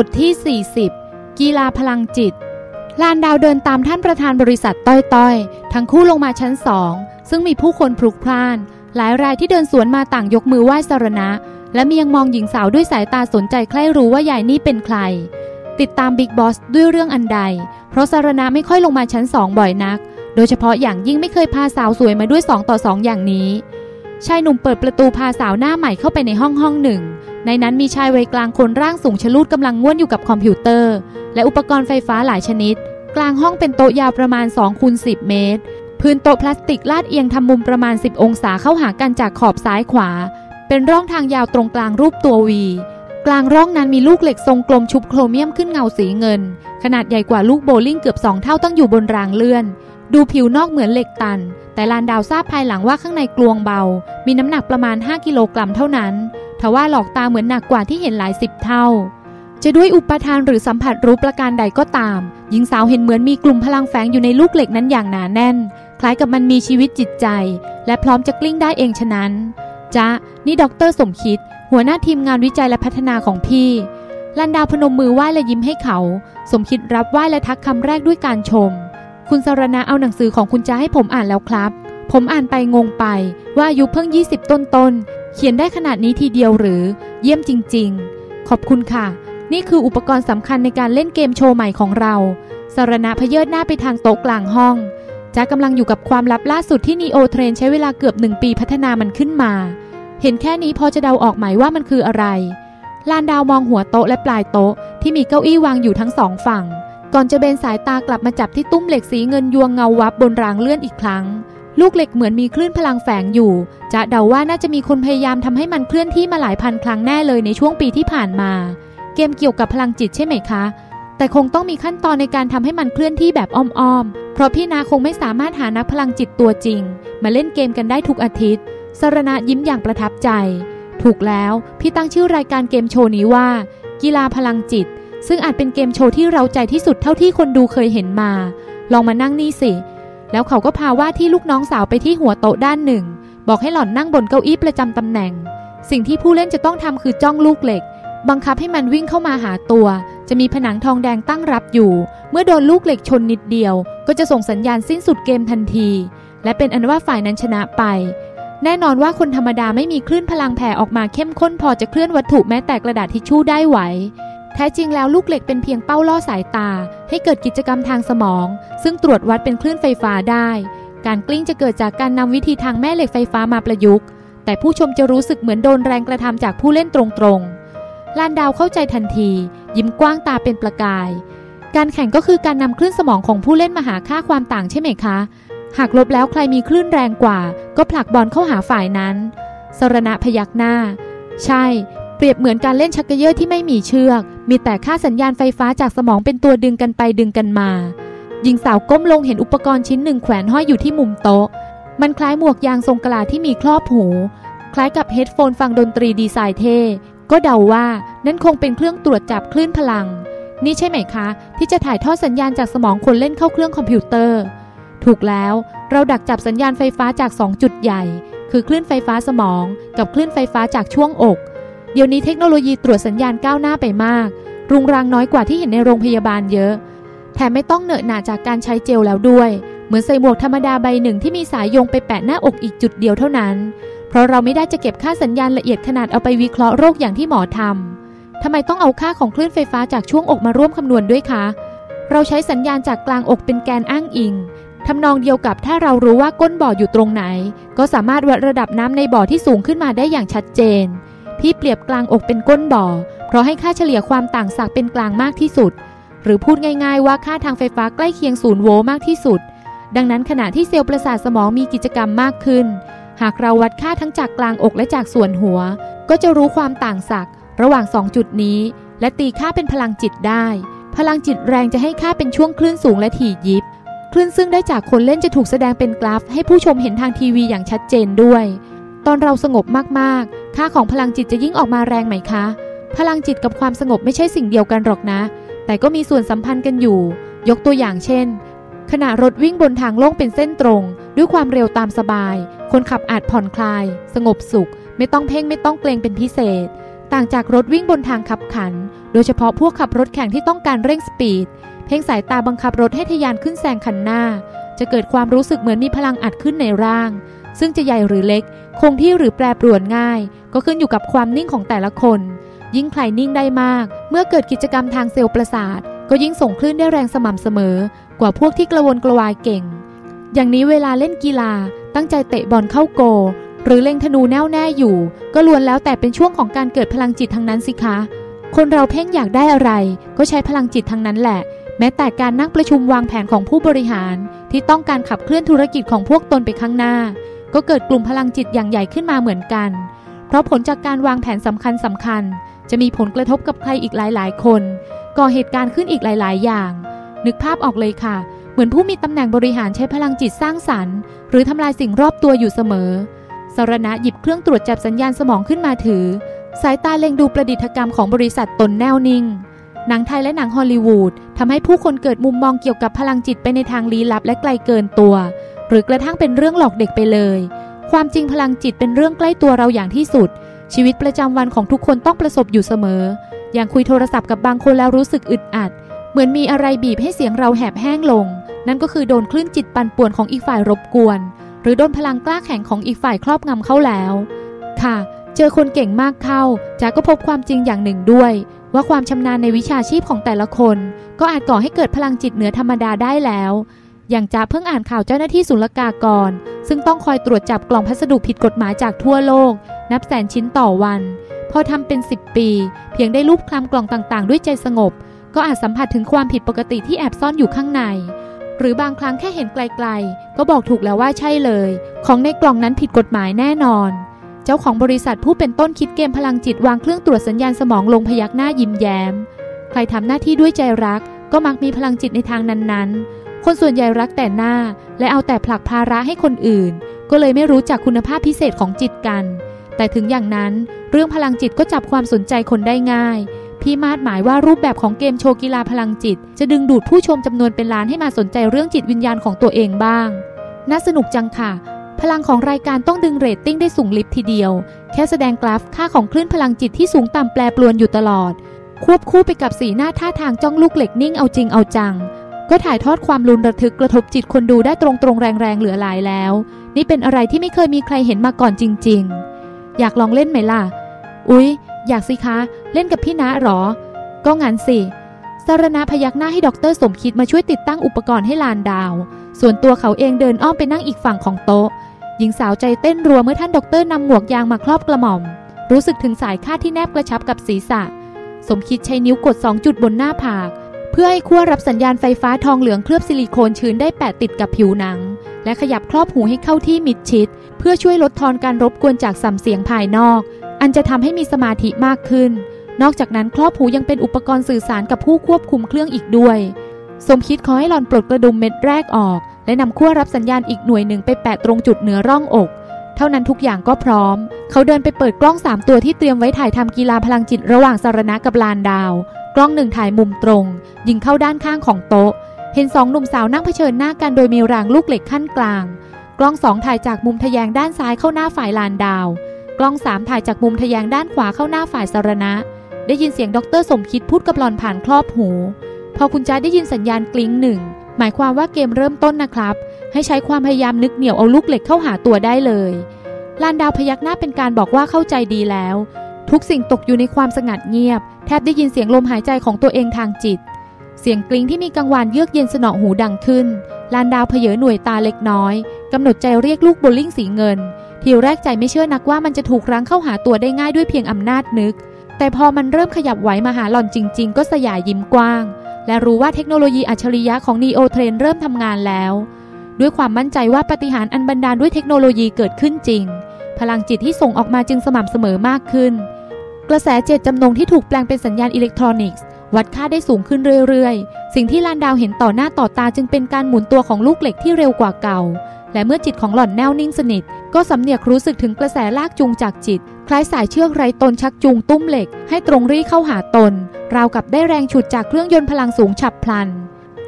บทที่ 40 กีฬาพลังจิต ลานดาวเดินตามท่านประธานบริษัทต้อยๆ ทั้งคู่ลงมาชั้นสอง ซึ่งมีผู้คนพลุกพล่าน หลายรายที่เดินสวนมาต่างยกมือไหว้สรณะ และมียังมองหญิงสาวด้วยสายตาสนใจใคร่รู้ว่ายายนี่เป็นใคร ติดตามบิ๊กบอสด้วยเรื่องอันใด เพราะสารณะไม่ค่อยลงมาชั้นสองบ่อยนัก โดยเฉพาะอย่างยิ่งไม่เคยพาสาวสวยมาด้วยสองต่อสองอย่างนี้ ชายหนุ่มเปิดประตูพาสาวหน้าใหม่เข้าไปในห้องห้องหนึ่ง ในนั้นมีชายวัยกลางคนร่างสูงชะลูดกำลังง่วนอยู่กับคอมพิวเตอร์ และอุปกรณ์ไฟฟ้าหลายชนิด กลางห้องเป็นโต๊ะยาวประมาณ2คูณ10 เมตร พื้นโต๊ะพลาสติกลาดเอียงทำมุมประมาณ 10 องศาเข้าหากันจากขอบซ้ายขวา เป็นร่องทางยาวตรงกลางรูปตัววีกลางร่องนั้นมีลูกเหล็กทรงกลมชุบโครเมียมขึ้นเงาสีเงิน ขนาดใหญ่กว่าลูกโบลิ่งเกือบสองเท่าตั้งอยู่บนรางเลื่อน ดูผิวนอกเหมือนเหล็กตัน แต่ลานดาวทราบภายหลังว่าข้างในกลวงเบา มีน้ำหนักประมาณ 5 กิโลกรัมเท่านั้น ทว่าหลอกตาเหมือนหนักกว่าที่เห็นหลายสิบเท่า จะด้วยอุปาทานหรือสัมผัสรู้ประการใดก็ตาม หญิงสาวเห็นเหมือนมีกลุ่มพลังแฝงอยู่ในลูกเหล็กนั้นอย่างหนาแน่น คล้ายกับมันมีชีวิตจิตใจ และพร้อมจะกลิ้งได้เองฉะนั้นจ๊ะนี่ด็อกเตอร์สมคิด หัวหน้าทีมงานวิจัยและพัฒนาของพี่ลานดาวพนมมือไหว้และยิ้มให้เขา สมคิดรับไหว้และทักคำแรกด้วยการชม คุณสรณะเอาหนังสือของคุณจ๊ะให้ผมอ่านแล้วครับ ผมอ่านไปงงไปว่าอายุเพิ่ง 20 ต้นต้น เขียนได้ขนาดนี้ทีเดียวหรือ เยี่ยมจริง ๆ ขอบคุณค่ะ นี่คืออุปกรณ์สำคัญในการเล่นเกมโชว์ใหม่ของเราสารณะพเยิดหน้าไปทางโต๊ะกลางห้องจ้ากำลังอยู่กับความลับล่าสุดที่นีโอเทรนใช้เวลาเกือบหนึ่งปีพัฒนามันขึ้นมา เห็นแค่นี้พอจะเดาออกไหมว่ามันคืออะไร ลานดาวมองหัวโต๊ะและปลายโต๊ะที่มีเก้าอี้วางอยู่ทั้งสองฝั่ง ก่อนจะเบนสายตากลับมาจับที่ตุ้มเหล็กสีเงินยวงเงาวับบนรางเลื่อนอีกครั้ง ลูกเหล็กเหมือนมีคลื่นพลังแฝงอยู่ จะเดาว่าน่าจะมีคนพยายามทำให้มันเคลื่อนที่มาหลายพันครั้งแน่เลยในช่วงปีที่ผ่านมา เกมเกี่ยวกับพลังจิตใช่ไหมคะ แต่คงต้องมีขั้นตอนในการทำให้มันเคลื่อนที่แบบอ้อมๆ เพราะพี่นาคงไม่สามารถหานักพลังจิตตัวจริง มาเล่นเกมกันได้ทุกอาทิตย์ สรณะยิ้มอย่างประทับใจ ถูกแล้ว พี่ตั้งชื่อรายการเกมโชว์นี้ว่า กีฬาพลังจิต ซึ่งอาจเป็นเกมโชว์ที่เราใจที่สุดเท่าที่คนดูเคยเห็นมา ลองมานั่งนี่สิ แล้วเขาก็พาว่าที่ลูกน้องสาวไปที่หัวโต๊ะด้านหนึ่ง บอกให้หล่อนนั่งบนเก้าอี้ประจำตำแหน่ง สิ่งที่ผู้เล่นจะต้องทำคือจ้องลูกเหล็ก บังคับให้มันวิ่งเข้ามาหาตัว จะมีผนังทองแดงตั้งรับอยู่ เมื่อโดนลูกเหล็กชนนิดเดียว ก็จะส่งสัญญาณสิ้นสุดเกมทันที และเป็นอันว่าฝ่ายนั้นชนะไป แน่นอนว่าคนธรรมดาไม่มีคลื่นพลังแผ่ออกมาเข้มข้นพอจะเคลื่อนวัตถุแม้แต่กระดาษทิชชู่ได้ไหว แท้จริงแล้วลูกเหล็กเป็นเพียงเป้าล่อสายตา ให้เกิดกิจกรรมทางสมอง ซึ่งตรวจวัดเป็นคลื่นไฟฟ้าได้ การกลิ้งจะเกิดจากการนำวิธีทางแม่เหล็กไฟฟ้ามาประยุกต์ แต่ผู้ชมจะรู้สึกเหมือนโดนแรงกระทำจากผู้เล่นตรงๆลานดาวเข้าใจทันที ยิ้มกว้างตาเป็นประกาย การแข่งก็คือการนำคลื่นสมองของผู้เล่นมาหาค่าความต่างใช่ไหมคะ หากลบแล้วใครมีคลื่นแรงกว่า ก็ผลักบอลเข้าหาฝ่ายนั้นสรณะพยักหน้า ใช่ เปรียบเหมือนการเล่นชักเกยอร์ที่ไม่มีเชือก มีแต่ค่าสัญญาณไฟฟ้าจากสมองเป็นตัวดึงกันไปดึงกันมา หญิงสาวก้มลงเห็นอุปกรณ์ชิ้นหนึ่งแขวนห้อยอยู่ที่มุมโต๊ะ มันคล้ายหมวกยางทรงกะลาที่มีครอบหู คล้ายกับ headphone ฟังดนตรีดีไซน์เท่ก็เดาว่านั่นคงเป็นเครื่องตรวจจับคลื่นพลัง นี่ใช่ไหมคะ ที่จะถ่ายทอดสัญญาณจากสมองคนเล่นเข้าเครื่องคอมพิวเตอร์ ถูกแล้วเราดักจับสัญญาณไฟฟ้าจาก 2 จุดใหญ่ คือคลื่นไฟฟ้าสมอง กับคลื่นไฟฟ้าจากช่วงอก เดี๋ยวนี้เทคโนโลยีตรวจสัญญาณก้าวหน้าไปมาก รุงรังน้อยกว่าที่เห็นในโรงพยาบาลเยอะ แถมไม่ต้องเหนอะหนาจากการใช้เจลแล้วด้วย เหมือนใส่หมวกธรรมดาใบหนึ่งที่มีสายโยงไปแปะหน้าอกอีกจุดเดียวเท่านั้น เพราะเราไม่ได้จะเก็บค่าสัญญาณละเอียดขนาดเอาไปวิเคราะห์โรคอย่างที่หมอทำทำไมต้องเอาค่าของคลื่นไฟฟ้าจากช่วงอกมาร่วมคำนวณด้วยคะ เราใช้สัญญาณจากกลางอกเป็นแกนอ้างอิงทำนองเดียวกับถ้าเรารู้ว่าก้นบ่ออยู่ตรงไหน ก็สามารถวัดระดับน้ำในบ่อที่สูงขึ้นมาได้อย่างชัดเจน พี่เปรียบกลางอกเป็นก้นบ่อ เพราะให้ค่าเฉลี่ยความต่างศักย์เป็นกลางมากที่สุด หรือพูดง่ายๆว่าค่าทางไฟฟ้าใกล้เคียงศูนย์โวลต์มากที่สุด ดังนั้นขณะที่เซลล์ประสาทสมองมีกิจกรรมมากขึ้น หากเราวัดค่าทั้งจากกลางอกและจากส่วนหัว ก็จะรู้ความต่างศักย์ระหว่าง 2 จุดนี้ และตีค่าเป็นพลังจิตได้ พลังจิตแรงจะให้ค่าเป็นช่วงคลื่นสูงและถี่ยิบ คลื่นซึ่งได้จากคนเล่นจะถูกแสดงเป็นกราฟ ให้ผู้ชมเห็นทางทีวีอย่างชัดเจนด้วย ตอนเราสงบมากๆ ค่าของพลังจิตจะยิ่งออกมาแรงไหมคะ พลังจิตกับความสงบไม่ใช่สิ่งเดียวกันหรอกนะ แต่ก็มีส่วนสัมพันธ์กันอยู่ ยกตัวอย่างเช่น ขณะรถวิ่งบนทางโล่งเป็นเส้นตรง ด้วยความเร็วตามสบาย คนขับอาจผ่อนคลาย สงบสุข ไม่ต้องเพ่งไม่ต้องเกรงเป็นพิเศษ ต่างจากรถวิ่งบนทางขับขัน โดยเฉพาะพวกขับรถแข่งที่ต้องการเร่งสปีด เพ่งสายตาบังคับรถให้ทะยานขึ้นแซงคันหน้า จะเกิดความรู้สึกเหมือนมีพลังอัดขึ้นในร่าง ซึ่งจะใหญ่หรือเล็ก คงที่หรือแปรปรวนง่าย ก็ขึ้นอยู่กับความนิ่งของแต่ละคน ยิ่งใครนิ่งได้มาก เมื่อเกิดกิจกรรมทางเซลล์ประสาท ก็ยิ่งส่งคลื่นได้แรงสม่ำเสมอ กว่าพวกที่กระวนกระวายเก่ง อย่างนี้เวลาเล่นกีฬา ตั้งใจเตะบอลเข้าโก หรือเล็งธนูแน่วแน่อยู่ ก็ล้วนแล้วแต่เป็นช่วงของการเกิดพลังจิตทั้งนั้นสิคะ คนเราเพ่งอยากได้อะไร ก็ใช้พลังจิตทั้งนั้นแหละแม้แต่การนั่งประชุมวางแผนของผู้บริหาร ที่ต้องการขับเคลื่อนธุรกิจของพวกตนไปข้างหน้า ก็เกิดกลุ่มพลังจิตอย่างใหญ่ขึ้นมาเหมือนกัน เพราะผลจากการวางแผนสำคัญสำคัญ จะมีผลกระทบกับใครอีกหลาย ๆ คน ก่อเหตุการณ์ขึ้นอีกหลาย ๆ อย่าง นึกภาพออกเลยค่ะ เหมือนผู้มีตำแหน่งบริหารใช้พลังจิตสร้างสรรค์ หรือทำลายสิ่งรอบตัวอยู่เสมอสารณะหยิบเครื่องตรวจจับสัญญาณสมองขึ้นมาถือ สายตาเล็งดูประดิษฐกรรมของบริษัทตนแน่วนิ่ง หนังไทยและหนังฮอลลีวูดทำให้ผู้คนเกิดมุมมองเกี่ยวกับพลังจิตไปในทางลี้ลับและไกลเกินตัว หรือกระทั่งเป็นเรื่องหลอกเด็กไปเลย ความจริงพลังจิตเป็นเรื่องใกล้ตัวเราอย่างที่สุด ชีวิตประจำวันของทุกคนต้องประสบอยู่เสมอ อย่างคุยโทรศัพท์กับบางคนแล้วรู้สึกอึดอัด เหมือนมีอะไรบีบให้เสียงเราแหบแห้งลง นั่นก็คือโดนคลื่นจิตปั่นป่วนของอีกฝ่ายรบกวน หรือโดนพลังกล้าแข็งของอีกฝ่ายครอบงำเข้าแล้ว ค่ะ เจอคนเก่งมากเข้าจากก็พบความจริงอย่างหนึ่งด้วย ว่าความชำนาญในวิชาชีพของแต่ละคน ก็อาจก่อให้เกิดพลังจิตเหนือธรรมดาได้แล้ว อย่างจ้าเพิ่งอ่านข่าวเจ้าหน้าที่ศุลกากร ซึ่งต้องคอยตรวจจับกล่องพัสดุผิดกฎหมายจากทั่วโลก นับแสนชิ้นต่อวัน พอทำเป็น 10 ปี เพียงได้รูปคลำกล่องต่างๆ ด้วยใจสงบ ก็อาจสัมผัสถึงความผิดปกติที่แอบซ่อนอยู่ข้างใน หรือบางครั้งแค่เห็นไกลๆ ก็บอกถูกแล้วว่าใช่เลย ของในกล่องนั้นผิดกฎหมายแน่นอน เจ้าของบริษัทผู้เป็นต้นคิดเกมพลังจิตวางเครื่องตรวจสัญญาณสมองลงพยักหน้ายิ้มแย้ม ใครทำหน้าที่ด้วยใจรักก็มักมีพลังจิตในทางนั้นๆ คนส่วนใหญ่รักแต่หน้า และเอาแต่ผลักภาระให้คนอื่น ก็เลยไม่รู้จักคุณภาพพิเศษของจิตกัน แต่ถึงอย่างนั้น เรื่องพลังจิตก็จับความสนใจคนได้ง่าย พี่มาดหมายว่ารูปแบบของเกมโชว์กีฬาพลังจิต จะดึงดูดผู้ชมจำนวนเป็นล้านให้มาสนใจเรื่องจิตวิญญาณของตัวเองบ้าง น่าสนุกจังค่ะ พลังของรายการต้องดึงเรตติ้งได้สูงลิฟทีเดียว แค่แสดงกราฟค่าของคลื่นพลังจิตที่สูงต่ำแปรปรวนอยู่ตลอด ควบคู่ไปกับสีหน้าท่าทางจ้องลูกเหล็กนิ่งเอาจริงเอาจัง ก็ถ่ายทอดความรุนระทึกกระทบจิตคนดูได้ตรงๆแรงๆเหลือหลายแล้ว นี่เป็นอะไรที่ไม่เคยมีใครเห็นมาก่อนจริง ๆ อยากลองเล่นไหมล่ะ อุ๊ย อยากสิคะ เล่นกับพี่นะหรอ ก็งั้นสิสารณะพยักหน้าให้ดรสมคิดมาช่วยติดตั้งอุปกรณ์ให้ลานดาว ส่วนตัวเขาเองเดินอ้อมไปนั่งอีกฝั่งของโต๊ะ หญิงสาวใจเต้นรัวเมื่อท่านดรนำหมวกยางมาครอบกระหม่อม รู้สึกถึงสายคาดที่แนบกระชับกับศีรษะ สมคิดใช้นิ้วกดสองจุดบนหน้าผาก พื่อให้ขั้วรับสัญญาณไฟฟ้าทองเหลืองเคลือบซิลิโคนชื้นได้แปะติดกับผิวหนัง และขยับครอบหูให้เข้าที่มิดชิด เพื่อช่วยลดทอนการรบกวนจากสัมเสียงภายนอก อันจะทำให้มีสมาธิมากขึ้น นอกจากนั้นครอบหูยังเป็นอุปกรณ์สื่อสารกับผู้ควบคุมเครื่องอีกด้วย สมคิดขอให้หลอนปลดกระดุมเม็ดแรกออก และนำขั้วรับสัญญาณอีกหน่วยหนึ่งไปแปะตรงจุดเหนือร่องอก เท่านั้นทุกอย่างก็พร้อม เขาเดินไปเปิดกล้อง 3 ตัวที่เตรียมไว้ถ่ายทำกีฬาพลังจิตระหว่างสารณะกับลานดาว กล้องหนึ่งถ่ายมุมตรง ยิงเข้าด้านข้างของโต๊ะ เห็นสองหนุ่มสาวนั่งเผชิญหน้ากันโดยมีรางลูกเหล็กขั้นกลาง กล้องสองถ่ายจากมุมทะแยงด้านซ้ายเข้าหน้าฝ่ายลานดาว กล้องสามถ่ายจากมุมทะแยงด้านขวาเข้าหน้าฝ่ายสารณะ ได้ยินเสียงดรสมคิดพูดกับหลอนผ่านครอบหู พอคุณจ้าได้ยินสัญญาณกลิ้งหนึ่งหมายความว่าเกมเริ่มต้นนะครับ ให้ใช้ความพยายามนึกเหนี่ยวเอาลูกเหล็กเข้าหาตัวได้เลยลานดาวพยักหน้าเป็นการบอกว่าเข้าใจดีแล้ว ทุกสิ่งตกอยู่ในความสงัดเงียบ แทบได้ยินเสียงลมหายใจของตัวเองทางจิต เสียงกลิ้งที่มีกังวานเยือกเย็นสนอหูดังขึ้น ลานดาวเพเยอหน่วยตาเล็กน้อยกำหนดใจเรียกลูกโบลิ่งสีเงิน ทีแรกใจไม่เชื่อนักว่ามันจะถูกรั้งเข้าหาตัวได้ง่ายด้วยเพียงอำนาจนึก แต่พอมันเริ่มขยับไหวมาหาหล่อนจริง ๆ ก็สยายยิ้มกว้าง และรู้ว่าเทคโนโลยีอัจฉริยะของนีโอเทรนเริ่มทำงานแล้ว ด้วยความมั่นใจว่าปาฏิหาริย์อันบันดาลด้วยเทคโนโลยีเกิดขึ้นจริง พลังจิตที่ส่งออกมาจึงสม่ำเสมอมากขึ้น กระแสเจตจำนงที่ถูกแปลงเป็นสัญญาณอิเล็กทรอนิกส์ วัดค่าได้สูงขึ้นเรื่อยๆ สิ่งที่ลานดาวเห็นต่อหน้าต่อตาจึงเป็นการหมุนตัวของลูกเหล็กที่เร็วกว่าเก่า และเมื่อจิตของหล่อนแน่วนิ่งสนิท ก็สำเนียกรู้สึกถึงกระแสลากจูงจากจิต คล้ายสายเชือกไร้ตนชักจูงตุ้มเหล็ก ให้ตรงรีเข้าหาตน ราวกับได้แรงฉุดจากเครื่องยนต์พลังสูงฉับพลัน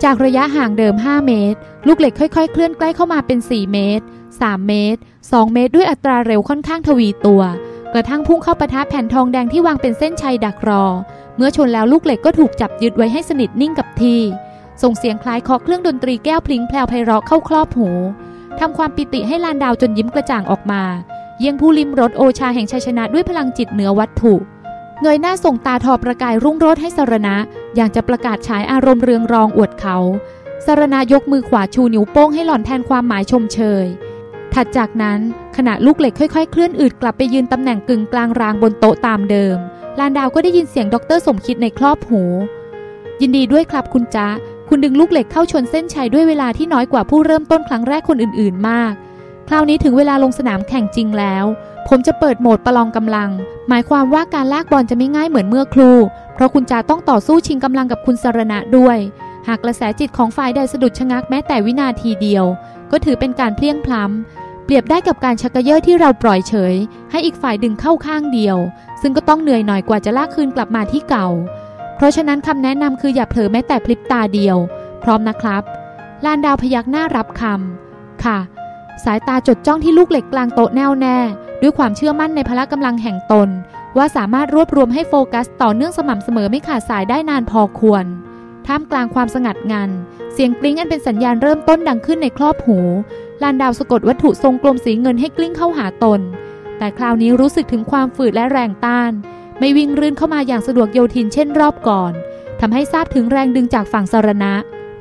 จากระยะห่างเดิม 5 เมตร ลูกเหล็กค่อย ๆ เคลื่อนใกล้เข้ามาเป็น 4 เมตร 3 เมตร 2 เมตร ด้วยอัตราเร็วค่อนข้างทวีตัว กระทั่งพุ่งเข้าปะทะแผ่นทองแดงที่วางเป็นเส้นชัยดักรอ เมื่อชนแล้วลูกเหล็กก็ถูกจับยึดไว้ให้สนิทนิ่งกับที่ ส่งเสียงคล้ายเคาะเครื่องดนตรีแก้วพลิงแพลวไพเราะเข้าครอบหูทำความปิติให้ลานดาวจนยิ้มกระจ่างออกมา เยี่ยงผู้ลิมรสโอชาแห่งชัยชนะด้วยพลังจิตเหนือวัตถุเงยหน้าส่งตาทอประกายรุ่งโรจน์ให้สรณะ อย่างจะประกาศฉายอารมณ์เรืองรองอวดเขาสารณะยกมือขวาชูนิ้วโป้งให้หล่อนแทนความหมายชมเชย ถัดจากนั้นขณะลูกเหล็กค่อยๆ เคลื่อนอืดกลับไปยืนตำแหน่งกึ่งกลางรางบนโต๊ะตามเดิม ลานดาวก็ได้ยินเสียงดรสมคิดในครอบหู ยินดีด้วยครับคุณจ๊ะ คุณดึงลูกเหล็กเข้าชนเส้นชัยด้วยเวลาที่น้อยกว่าผู้เริ่มต้นครั้งแรกคนอื่นๆมาก คราวนี้ถึงเวลาลงสนามแข่งจริงแล้ว ผมจะเปิดโหมดประลองกำลัง หมายความว่าการลากบอลจะไม่ง่ายเหมือนเมื่อครู เพราะคุณจาต้องต่อสู้ชิงกำลังกับคุณสรณะด้วย หากกระแสจิตของฝ่ายใดสะดุดชะงักแม้แต่วินาทีเดียว ก็ถือเป็นการเพลียงพล้ำ เปรียบได้กับการชักเยาะที่เราปล่อยเฉย ให้อีกฝ่ายดึงเข้าข้างเดียว ซึ่งก็ต้องเหนื่อยหน่อยกว่าจะลากคืนกลับมาที่เก่า เพราะฉะนั้นคำแนะนำคืออย่าเผลอแม้แต่พริบตาเดียว พร้อมนะครับ ลานดาวพยักหน้ารับคำค่ะ สายตาจดจ้องที่ลูกเหล็กกลางโต๊ะแน่วแน่ ด้วยความเชื่อมั่นในพละกำลังแห่งตน ว่าสามารถรวบรวมให้โฟกัสต่อเนื่องสม่ำเสมอไม่ขาดสายได้นานพอควร ท่ามกลางความสงัดงัน เสียงกริ๊งอันเป็นสัญญาณเริ่มต้นดังขึ้นในครอบหูลานดาวสะกดวัตถุทรงกลมสีเงินให้กลิ้งเข้าหาตน แต่คราวนี้รู้สึกถึงความฝืดและแรงต้าน ไม่วิ่งรื่นเข้ามาอย่างสะดวกโยทินเช่นรอบก่อนทำให้ทราบถึงแรงดึงจากฝั่งสารณะ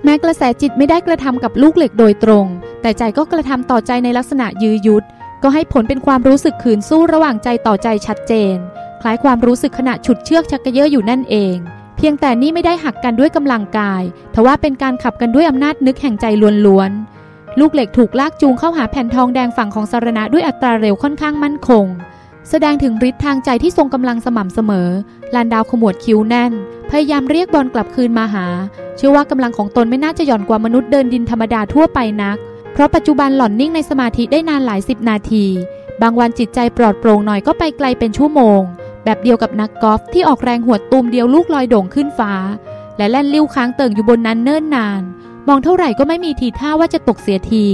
แม้กระแสจิตไม่ได้กระทำกับลูกเหล็กโดยตรง แต่ใจก็กระทำต่อใจในลักษณะยื้อยุด ก็ให้ผลเป็นความรู้สึกขืนสู้ระหว่างใจต่อใจชัดเจน คล้ายความรู้สึกขณะฉุดเชือกชักกระเยอะอยู่นั่นเอง เพียงแต่นี่ไม่ได้หักกันด้วยกำลังกายทว่าเป็นการขับกันด้วยอำนาจนึกแห่งใจล้วนๆ ลูกเหล็กถูกลากจูงเข้าหาแผ่นทองแดงฝั่งของสารณะด้วยอัตราเร็วค่อนข้างมั่นคง แสดงถึงฤทธิ์ทางใจที่ทรงกำลังสม่ำเสมอ ลานดาวขมวดคิ้วแน่น พยายามเรียกบอลกลับคืนมาหา เชื่อว่ากำลังของตนไม่น่าจะหย่อนกว่ามนุษย์เดินดินธรรมดาทั่วไปนัก เพราะปัจจุบันหล่อนนิ่งในสมาธิได้นานหลายสิบนาที บางวันจิตใจปลอดโปร่งหน่อยก็ไปไกลเป็นชั่วโมง แบบเดียวกับนักกอล์ฟที่ออกแรงหวดตูมเดียวลูกลอยโด่งขึ้นฟ้า และแล่นลิ้วค้างเติ่งอยู่บนนั้นเนิ่นนาน มองเท่าไหร่ก็ไม่มีทีท่าว่าจะตกเสียที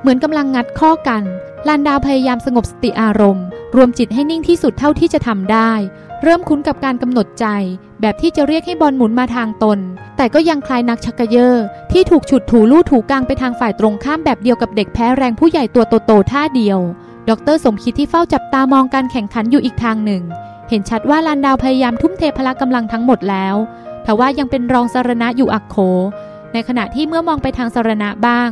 เหมือนกำลังงัดข้อกันลานดาวพยายามสงบสติอารมณ์ รวมจิตให้นิ่งที่สุดเท่าที่จะทำได้ เริ่มคุ้นกับการกำหนดใจ แบบที่จะเรียกให้บอลหมุนมาทางตน แต่ก็ยังคลายนักชักเยอที่ถูกฉุดถูลู่ถูกลางไปทางฝ่ายตรงข้ามแบบเดียวกับเด็กแพ้แรงผู้ใหญ่ตัวโตๆท่าเดียว ดรสมคิดที่เฝ้าจับตามองการแข่งขันอยู่อีกทางหนึ่ง เห็นชัดว่าลานดาวพยายามทุ่มเทพละกำลังทั้งหมดแล้ว แต่ว่ายังเป็นรองสารณะอยู่อักโข ในขณะที่เมื่อมองไปทางสารณะบ้าง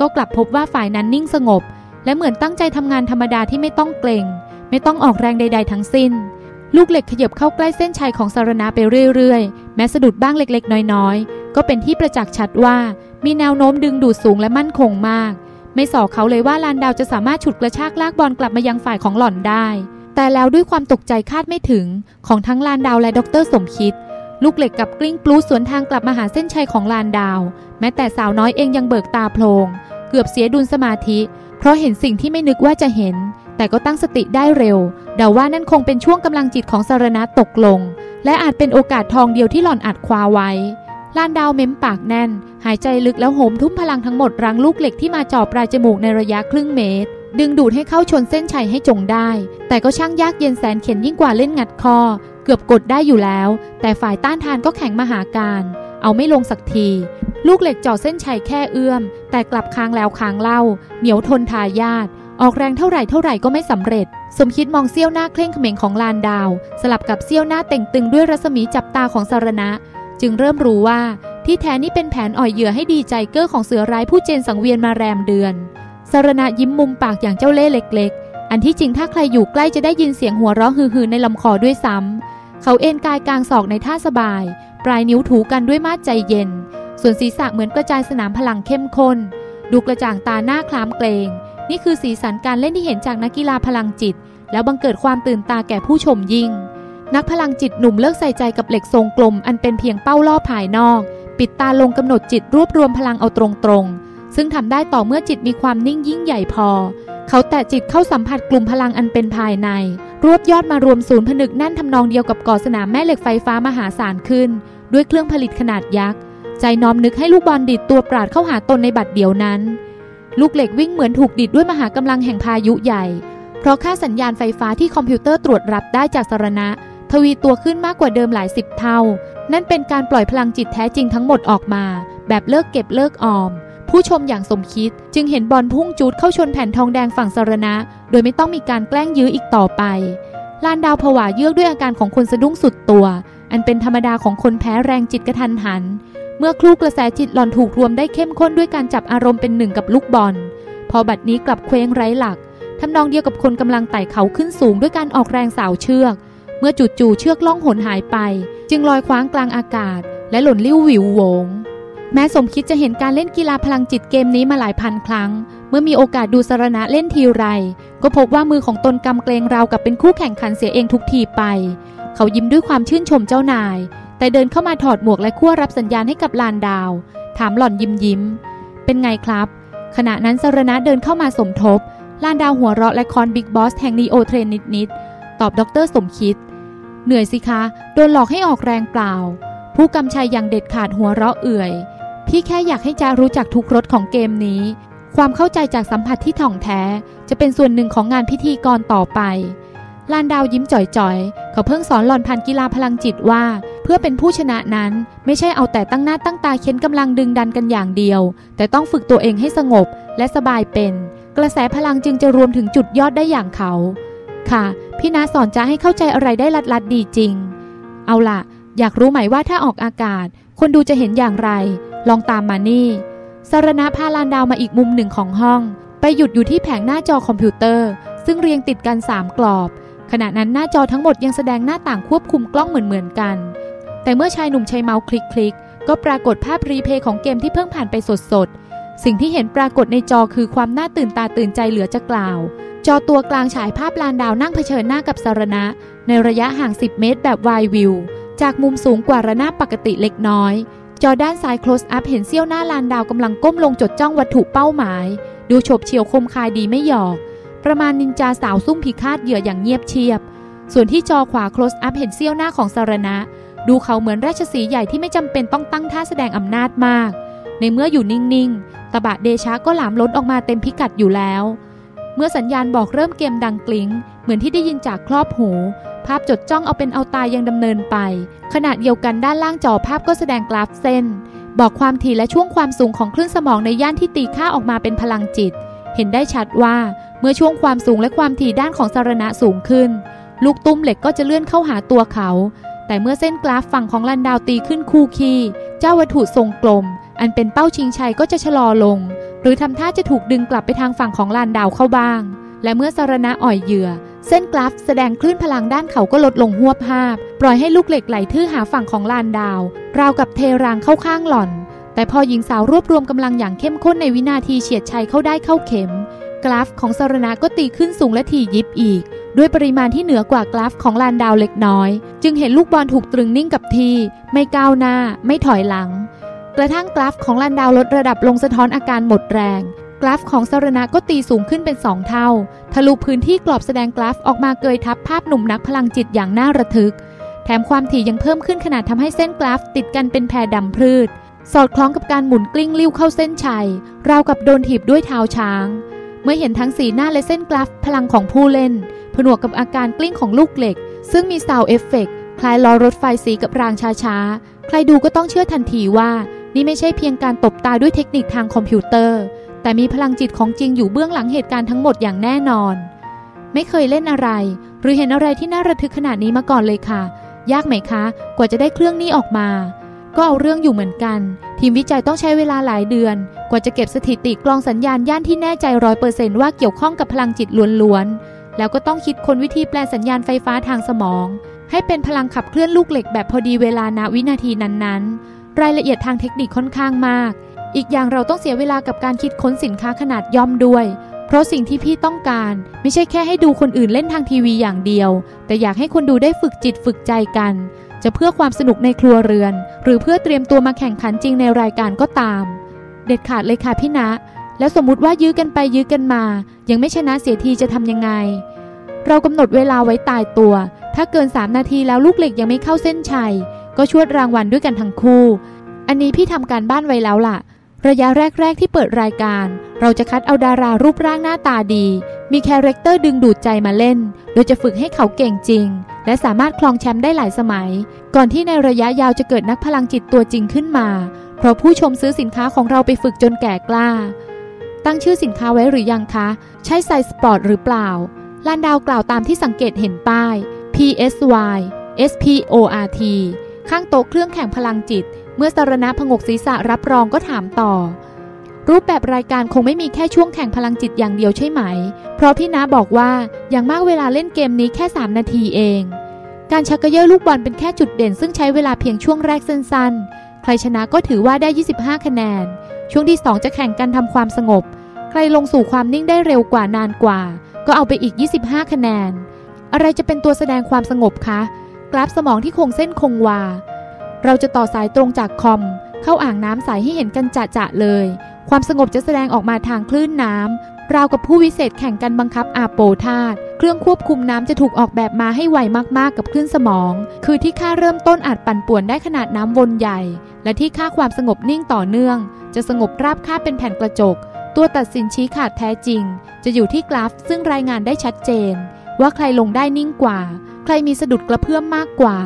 ก็กลับพบว่าฝ่ายนั้นนิ่งสงบ และเหมือนตั้งใจทำงานธรรมดาที่ไม่ต้องเกรงไม่ต้องออกแรงใด ๆ ทั้งสิ้น ลูกเหล็กขยับเข้าใกล้เส้นชัยของสารณะไปเรื่อยๆ แม้สะดุดบ้างเล็กๆ น้อยๆ ก็เป็นที่ประจักษ์ชัดว่า มีแนวโน้มดึงดูดสูงและมั่นคงมาก ไม่สอเขาเลยว่าลานดาวจะสามารถฉุดกระชากลากบอลกลับมายังฝ่ายของหล่อนได้ แต่แล้วด้วยความตกใจคาดไม่ถึงของทั้งลานดาวและดรสมคิด ลูกเหล็กกับกลิ้งปลูสวนทางกลับมาหาเส้นชัยของลานดาว แม้แต่สาวน้อยเองยังเบิกตาโพลงเกือบเสียดุลสมาธิ เพราะเห็นสิ่งที่ไม่นึกว่าจะเห็น แต่ก็ตั้งสติได้เร็ว เดาว่านั่นคงเป็นช่วงกำลังจิตของสารณะตกลง และอาจเป็นโอกาสทองเดียวที่หล่อนอัดคว้าไว้ลานดาวเม้มปากแน่น หายใจลึกแล้วโหมทุ่มพลังทั้งหมดรังลูกเหล็กที่มาจ่อปลายจมูกในระยะครึ่งเมตร ดึงดูดให้เข้าชนเส้นชัยให้จงได้ แต่ก็ช่างยากเย็นแสนเข็นยิ่งกว่าเล่นงัดคอ เกือบกดได้อยู่แล้ว แต่ฝ่ายต้านทานก็แข็งมหาการ เอาไม่ลงสักที ลูกเหล็กเจ่อเส้นชัยแค่เอื้อม แต่กลับค้างแล้วค้างเล่า เหนียวทนทายาทออกแรงเท่าไหร่เท่าไหร่ก็ไม่สำเร็จ สมคิดมองเสี้ยวหน้าเคร่งเขม็งของลานดาว สลับกับเสี้ยวหน้าเต่งตึงด้วยรัศมีจับตาของสารณะ จึงเริ่มรู้ว่าที่แท้นี่เป็นแผนอ่อยเหยื่อให้ดีใจเกอ้อของเสือร้ายผู้เจนสังเวียนมาแรมเดือน สารณะยิ้มมุมปากอย่างเจ้าเล่ห์เล็ก ๆ อันที่จริงถ้าใครอยู่ใกล้จะได้ยินเสียงหัวเราะฮือๆในลำคอด้วยซ้ำ เขาเอนกายกลางศอกในท่าสบาย ปลายนิ้วถูกันด้วยมาดใจเย็น ส่วนศีรษะเหมือนกระจายสนามพลังเข้มข้น ดูกระจ่างตาหน้าคล้ามเกรงนี่คือสีสันการเล่นที่เห็นจากนักกีฬาพลังจิต แล้วบังเกิดความตื่นตาแก่ผู้ชมยิ่ง นักพลังจิตหนุ่มเลิกใส่ใจกับเหล็กทรงกลม อันเป็นเพียงเป้าล่อภายนอก ปิดตาลงกำหนดจิตรวบรวมพลังเอาตรงๆ ซึ่งทำได้ต่อเมื่อจิตมีความนิ่งยิ่งใหญ่พอ เขาแตะจิตเข้าสัมผัสกลุ่มพลังอันเป็นภายใน รวบยอดมารวมศูนย์ผนึกแน่นทำนองเดียวกับก่อสนามแม่เหล็กไฟฟ้ามหาศาลขึ้น ด้วยเครื่องผลิตขนาดยักษ์ ใจน้อมนึกให้ลูกบอลดิดตัวปราดเข้าหาตนในบัดเดียวนั้น ลูกเหล็กวิ่งเหมือนถูกดิดด้วยมหากำลังแห่งพายุใหญ่ เพราะค่าสัญญาณไฟฟ้าที่คอมพิวเตอร์ตรวจรับได้จากสารณะ ทวีตัวขึ้นมากกว่าเดิมหลายสิบเท่า นั่นเป็นการปล่อยพลังจิตแท้จริงทั้งหมดออกมา แบบเลิกเก็บเลิกออม ผู้ชมอย่างสมคิดจึงเห็นบอลพุ่งจูดเข้าชนแผ่นทองแดงฝั่งสารณะ โดยไม่ต้องมีการแกล้งยื้ออีกต่อไป ลานดาวผวาเยือกด้วยอาการของคนสะดุ้งสุดตัว อันเป็นธรรมดาของคนแพ้แรงจิตกระทันหัน เมื่อคลูกกระแสจิตหลอนถูกรวมได้เข้มข้นด้วยการจับอารมณ์เป็นหนึ่งกับลูกบอล พอบัดนี้กลับเคว้งไร้หลักทำนองเดียวกับคนกำลังไต่เขาขึ้นสูงด้วยการออกแรงสาวเชือก เมื่อจู่ๆเชือกล่องหนหายไป จึงลอยคว้างกลางอากาศ และหล่นลิ้วหวิวโวง แม้สมคิดจะเห็นการเล่นกีฬาพลังจิตเกมนี้มาหลายพันครั้ง เมื่อมีโอกาสดูสารณะเล่นทีไร ก็พบว่ามือของตนกำเกรงราวกับเป็นคู่แข่งขันเสียเองทุกทีไป เขายิ้มด้วยความชื่นชมเจ้านาย แต่เดินเข้ามาถอดหมวกและขั้วรับสัญญาณให้กับลานดาว ถามหล่อนยิ้มยิ้ม เป็นไงครับ ขณะนั้นสรณะเดินเข้ามาสมทบ ลานดาวหัวเราะและค้อน big boss แห่งนีโอเทรนนิดๆตอบดรสมคิด เหนื่อยสิคะ โดนหลอกให้ออกแรงเปล่า ผู้กำชัยอย่างเด็ดขาดหัวเราะเอื่อย พี่แค่อยากให้จารู้จักทุกรสของเกมนี้ ความเข้าใจจากสัมผัสที่ถ่องแท้ จะเป็นส่วนหนึ่งของงานพิธีกรต่อไป ลานดาวยิ้มจ๋อยๆ เขาเพิ่งสอนหล่อนผ่านกีฬาพลังจิตว่า เพื่อเป็นผู้ชนะนั้นไม่ใช่เอาแต่ตั้งหน้าตั้งตาเค้นกำลังดึงดันกันอย่างเดียว แต่ต้องฝึกตัวเองให้สงบและสบายเป็น กระแสพลังจึงจะรวมถึงจุดยอดได้อย่างเขา ค่ะ พี่นาสอนจะให้เข้าใจอะไรได้ลัดลัดดีจริง เอาล่ะ อยากรู้ไหมว่าถ้าออกอากาศ คนดูจะเห็นอย่างไร ลองตามมานี่สารณะพาลานดาวมาอีกมุมหนึ่งของห้อง ไปหยุดอยู่ที่แผงหน้าจอคอมพิวเตอร์ ซึ่งเรียงติดกัน 3 กรอบ ขณะนั้นหน้าจอทั้งหมดยังแสดงหน้าต่างควบคุมกล้องเหมือนๆกัน แต่เมื่อชายหนุ่มใช้เมาส์คลิกๆก็ปรากฏภาพรีเพย์ของเกมที่เพิ่งผ่านไปสดๆ สิ่งที่เห็นปรากฏในจอคือความน่าตื่นตาตื่นใจเหลือจะกล่าว จอตัวกลางฉายภาพลานดาวนั่งเผชิญหน้ากับสารณะ ในระยะห่าง 10 เมตรแบบวายวิว จากมุมสูงกว่าระนาบปกติเล็กน้อย จอด้านซ้าย close up เห็นเสี้ยวหน้าลานดาวกำลังก้มลงจดจ้องวัตถุเป้าหมาย ดูฉบเฉียวคมคายดีไม่หยอก ประมาณนินจาสาวซุ่มพิฆาตเหยื่ออย่างเงียบเชียบ ส่วนที่จอขวา close up เห็นเสี้ยวหน้าของสารณะ ดูเขาเหมือนราชสีห์ใหญ่ที่ไม่จำเป็นต้องตั้งท่าแสดงอำนาจมาก ในเมื่ออยู่นิ่งๆตบะเดชะก็หลามล้นออกมาเต็มพิกัดอยู่แล้ว เมื่อสัญญาณบอกเริ่มเกมดังกลิง้งเหมือนที่ได้ยินจากครอบหู ภาพจดจ้องเอาเป็นเอาตายยังดำเนินไป ขณะเดียวกันด้านล่างจอภาพก็แสดงกราฟเส้น บอกความถี่และช่วงความสูงของคลื่นสมองในย่านที่ตีค่าออกมาเป็นพลังจิต เห็นได้ชัดว่าเมื่อช่วงความสูงและความถี่ด้านของสารณะสูงขึ้น ลูกตุ้มเหล็กก็จะเลื่อนเข้าหาตัวเขา แต่เมื่อเส้นกราฟฝั่งของลันดาวตีขึ้นคู่คีเจ้าวัตถุทรงกลม อันเป็นเป้าชิงชัยก็จะชะลอลง หรือทำท่าจะถูกดึงกลับไปทางฝั่งของลานดาวเข้าบ้าง และเมื่อสารณะอ่อยเหยื่อ เส้นกราฟแสดงคลื่นพลังด้านเขาก็ลดลงหวบภาพปล่อยให้ลูกเหล็กไหลทื่อหาฝั่งของลานดาว ราวกับเทรางเข้าข้างหล่อน แต่พอหญิงสาวรวบรวมกำลังอย่างเข้มข้นในวินาทีเฉียดชัยเข้าได้เข้าเข็ม กราฟของสารณะก็ตีขึ้นสูงและถี่ยิบอีก ด้วยปริมาณที่เหนือกว่ากราฟของลานดาวเล็กน้อย จึงเห็นลูกบอลถูกตรึงนิ่งกับที่ ไม่ก้าวหน้า ไม่ถอยหลัง กระทั่งกราฟของลานดาวลดระดับลงสะท้อนอาการหมดแรง กราฟของสารณะก็ตีสูงขึ้นเป็นสองเท่า ทะลุพื้นที่กรอบแสดงกราฟออกมาเกยทับภาพหนุ่มนักพลังจิตอย่างน่าระทึก แถมความถี่ยังเพิ่มขึ้นขนาดทำให้เส้นกราฟติดกันเป็นแพดำพืด สอดคล้องกับการหมุนกลิ้งลิ้วเข้าเส้นชัย ราวกับโดนถีบด้วยเท้าช้าง เมื่อเห็นทั้งสีหน้าและเส้นกราฟพลังของผู้เล่น ผนวกกับอาการกลิ้งของลูกเหล็ก ซึ่งมี sound effect คล้ายล้อรถไฟสีกับรางช้าๆ ใครดูก็ต้องเชื่อทันทีว่า นี่ไม่ใช่เพียงการตบตาด้วยเทคนิคทางคอมพิวเตอร์ แต่มีพลังจิตของจริงอยู่เบื้องหลังเหตุการณ์ทั้งหมดอย่างแน่นอน ไม่เคยเล่นอะไร หรือเห็นอะไรที่น่าระทึกขนาดนี้มาก่อนเลยค่ะ ยากไหมคะ กว่าจะได้เครื่องนี้ออกมา ก็เอาเรื่องอยู่เหมือนกัน ทีมวิจัยต้องใช้เวลาหลายเดือน กว่าจะเก็บสถิติกรองสัญญาณย่านที่แน่ใจร้อยเปอร์เซนต์ว่าเกี่ยวข้องกับพลังจิตล้วนๆแล้วก็ต้องคิดค้นวิธีแปลสัญญาณไฟฟ้าทางสมอง ให้เป็นพลังขับเคลื่อนลูกเหล็กแบบพอดีเวลาณวินาทีนั้นๆ รายละเอียดทางเทคนิคค่อนข้างมาก อีกอย่างเราต้องเสียเวลากับการคิดค้นสินค้าขนาดย่อมด้วย เพราะสิ่งที่พี่ต้องการ ไม่ใช่แค่ให้ดูคนอื่นเล่นทางทีวีอย่างเดียว แต่อยากให้คนดูได้ฝึกจิตฝึกใจกัน จะเพื่อความสนุกในครัวเรือน หรือเพื่อเตรียมตัวมาแข่งขันจริงในรายการก็ตาม เด็ดขาดเลยค่ะพี่ณะแล้วสมมุติว่ายื้อกันไปยื้อกันมา ยังไม่ชนะเสียทีจะทำยังไง เรากำหนดเวลาไว้ตายตัว ถ้าเกิน 3 นาทีแล้วลูกเหล็กยังไม่เข้าเส้นชัย ก็ชวดรางวัลด้วยกันทั้งคู่ อันนี้พี่ทำการบ้านไว้แล้วล่ะ ระยะแรก ๆ ที่เปิดรายการ เราจะคัดเอาดารารูปร่างหน้าตาดี มี character ดึงดูดใจมาเล่น โดยจะฝึกให้เขาเก่งจริง และสามารถครองแชมป์ได้หลายสมัย ก่อนที่ในระยะยาวจะเกิดนักพลังจิตตัวจริงขึ้นมา เพราะผู้ชมซื้อสินค้าของเราไปฝึกจนแก่กล้า ตั้งชื่อสินค้าไว้หรือยังคะ ใช่ PSY SPORT หรือเปล่าลานดาวกล่าวตามที่สังเกตเห็นป้าย PSY SPORT ข้างโต๊ะเครื่องแข่งพลังจิต เมื่อสารณะพงกศีรษะรับรองก็ถามต่อ รูปแบบรายการคงไม่มีแค่ช่วงแข่งพลังจิตอย่างเดียวใช่ไหม เพราะพี่น้าบอกว่าอย่างมากเวลาเล่นเกมนี้แค่ 3 นาทีเอง การชักกระเยอะลูกบอลเป็นแค่จุดเด่น ซึ่งใช้เวลาเพียงช่วงแรกสั้นๆ ใครชนะก็ถือว่าได้ 25 คะแนน ช่วงที่ 2 จะแข่งกันทำความสงบ ใครลงสู่ความนิ่งได้เร็วกว่านานกว่า ก็เอาไปอีก 25 คะแนน อะไรจะเป็นตัวแสดงความสงบคะ กราฟสมองที่คงเส้นคงวา เราจะต่อสายตรงจากคอม เข้าอ่างน้ำใสให้เห็นกันจะจะเลย ความสงบจะแสดงออกมาทางคลื่นน้ำราวกับผู้วิเศษแข่งกันบังคับอาโปธาตเครื่องควบคุมน้ำจะถูกออกแบบมาให้ไวมากๆกับคลื่นสมอง คือที่ค่าเริ่มต้นอาจปั่นป่วนได้ขนาดน้ำวนใหญ่ และที่ค่าความสงบนิ่งต่อเนื่อง จะสงบราบคาบเป็นแผ่นกระจก ตัวตัดสินชี้ขาดแท้จริง จะอยู่ที่กราฟซึ่งรายงานได้ชัดเจน ว่าใครลงได้นิ่งกว่า ใครมีสะดุดกระเพื่อมมากกว่า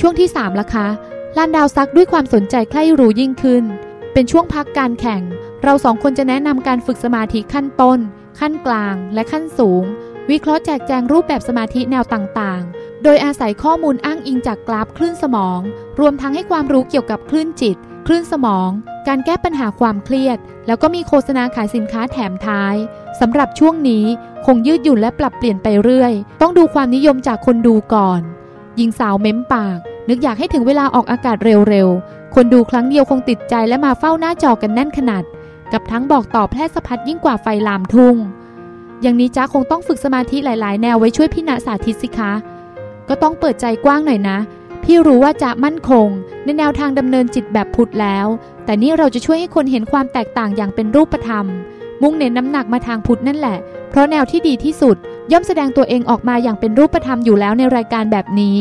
ช่วงที่3ล่ะคะ ลานดาวซักด้วยความสนใจใคร่รู้ยิ่งขึ้น เป็นช่วงพักการแข่ง เราสองคนจะแนะนำการฝึกสมาธิขั้นต้น ขั้นกลาง และขั้นสูง วิเคราะห์แจกแจงรูปแบบสมาธิแนวต่างๆ โดยอาศัยข้อมูลอ้างอิงจากกราฟคลื่นสมอง รวมทั้งให้ความรู้เกี่ยวกับคลื่นจิต คลื่นสมอง การแก้ปัญหาความเครียด แล้วก็มีโฆษณาขายสินค้าแถมท้ายสำหรับช่วงนี้คงยืดหยุ่นและปรับเปลี่ยนไปเรื่อย ต้องดูความนิยมจากคนดูก่อน หญิงสาวเม้มปาก นึกอยากให้ถึงเวลาออกอากาศเร็วๆ คนดูครั้งเดียวคงติดใจและมาเฝ้าหน้าจอกันแน่นขนาด กับทั้งบอกต่อแพร่สะพัดยิ่งกว่าไฟลามทุ่ง อย่างนี้จ้าคงต้องฝึกสมาธิหลายๆ แนวไว้ช่วยพี่ณสาธิตสิคะ ก็ต้องเปิดใจกว้างหน่อยนะ พี่รู้ว่าจะมั่นคง ในแนวทางดำเนินจิตแบบพุทธแล้ว แต่นี่เราจะช่วยให้คนเห็นความแตกต่างอย่างเป็นรูปธรรม มุ่งเน้นน้ำหนักมาทางพุทธนั่นแหละ เพราะแนวที่ดีที่สุด ย่อมแสดงตัวเองออกมาอย่างเป็นรูปธรรมอยู่แล้วในรายการแบบนี้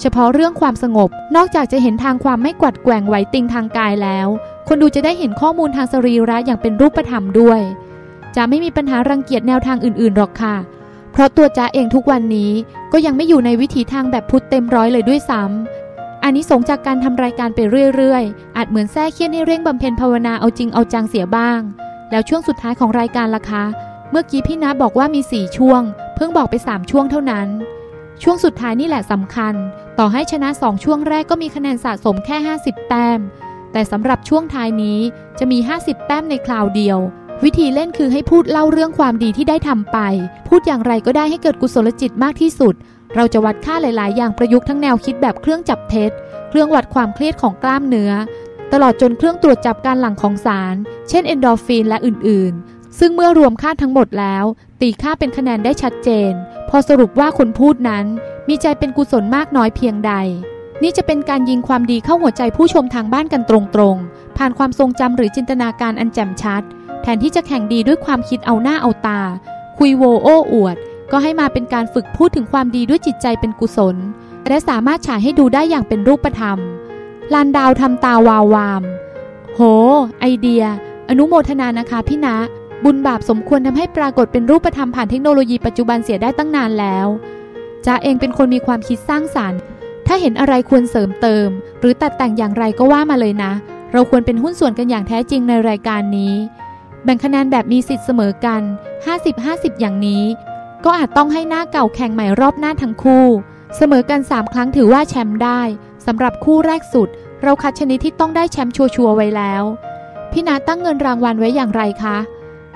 เฉพาะเรื่องความสงบ นอกจากจะเห็นทางความไม่กวัดแกว่งไหวติงทางกายแล้ว คนดูจะได้เห็นข้อมูลทางสรีระอย่างเป็นรูปธรรมด้วย จะไม่มีปัญหารังเกียจแนวทางอื่นๆหรอกค่ะ เพราะตัวจ้าเองทุกวันนี้ก็ยังไม่อยู่ในวิถีทางแบบพุทธเต็มร้อยเลยด้วยซ้ำอันนี้สงจากการทำรายการไปเรื่อยๆ อาจเหมือนแท้เคียนให้เร่งบำเพ็ญภาวนาเอาจริงเอาจังเสียบ้าง แล้วช่วงสุดท้ายของรายการล่ะคะ เมื่อกี้พี่นาบอกว่ามีสี่ช่วง เพิ่งบอกไปสามช่วงเท่านั้น ช่วงสุดท้ายนี่แหละสำคัญ ต่อให้ชนะสองช่วงแรกก็มีคะแนนสะสมแค่ 50 แต้ม แต่สำหรับช่วงท้ายนี้จะมี 50 แต้มในคราวเดียว วิธีเล่นคือให้พูดเล่าเรื่องความดีที่ได้ทำไป พูดอย่างไรก็ได้ให้เกิดกุศลจิตมากที่สุด เราจะวัดค่าหลาย ๆ อย่างประยุกต์ทั้งแนวคิดแบบเครื่องจับเท็จ เครื่องวัดความเครียดของกล้ามเนื้อ ตลอดจนเครื่องตรวจจับการหลั่งของสาร เช่นเอนโดรฟินและอื่น ๆ ซึ่งเมื่อรวมค่าทั้งหมดแล้ว ตีค่าเป็นคะแนนได้ชัดเจน พอสรุปว่าคนพูดนั้น มีใจเป็นกุศลมากน้อยเพียงใด นี่จะเป็นการยิงความดีเข้าหัวใจผู้ชมทางบ้านกันตรงๆ ผ่านความทรงจำหรือจินตนาการอันแจ่มชัด แทนที่จะแข่งดีด้วยความคิดเอาหน้าเอาตา คุยโวโอ้อวด ก็ให้มาเป็นการฝึกพูดถึงความดีด้วยจิตใจเป็นกุศล และสามารถฉายให้ดูได้อย่างเป็นรูปธรรม ลานดาวทำตาวาววาม โห ไอเดีย อนุโมทนานะคะพี่นะบุญบาปสมควรทำให้ปรากฏเป็นรูปธรรมผ่านเทคโนโลยีปัจจุบันเสียได้ตั้งนานแล้ว จ้าเองเป็นคนมีความคิดสร้างสารรค์ ถ้าเห็นอะไรควรเสริมเติม หรือตัดแต่งอย่างไรก็ว่ามาเลยนะ เราควรเป็นหุ้นส่วนกันอย่างแท้จริงในรายการนี้ แบ่งคะแนนแบบมีสิทธิ์เสมอกัน 50-50 อย่างนี้ ก็อาจต้องให้หน้าเก่าแข่งใหม่รอบหน้าทั้งคู่ เสมอกัน 3 ครั้งถือว่าแชมป์ได้สำหรับคู่แรกสุด เราคัดชนิดที่ต้องได้แชมป์ชัวร์ๆไว้แล้ว พี่นาตั้งเงินรางวัลไว้อย่างไรคะ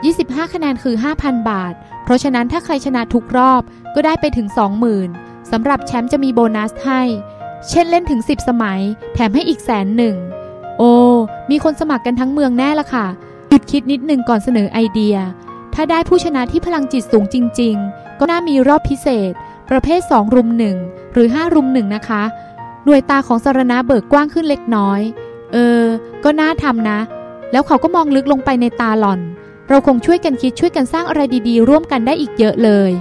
25 คะแนนคือ 5,000 บาท เพราะฉะนั้นถ้าใครชนะทุกรอบก็ได้ไปถึง 20,000สำหรับแชมป์จะมีโบนัสให้ เช่นเล่นถึง 10 สมัย แถมให้อีกแสนหนึ่ง โอ้ มีคนสมัครกันทั้งเมืองแน่ละค่ะ หยุดคิดนิดหนึ่งก่อนเสนอไอเดีย ถ้าได้ผู้ชนะที่พลังจิตสูงจริง ๆ ก็น่ามีรอบพิเศษ ประเภท 2 รุมหนึ่งหรือ 5 รุมหนึ่งนะคะ หน่วยตาของสารณะเบิกกว้างขึ้นเล็กน้อย เออ ก็น่าทำนะ แล้วเขาก็มองลึกลงไปในตาหล่อน เราคงช่วยกันคิดช่วยกันสร้างอะไรดีๆ ร่วมกันได้อีกเยอะเลย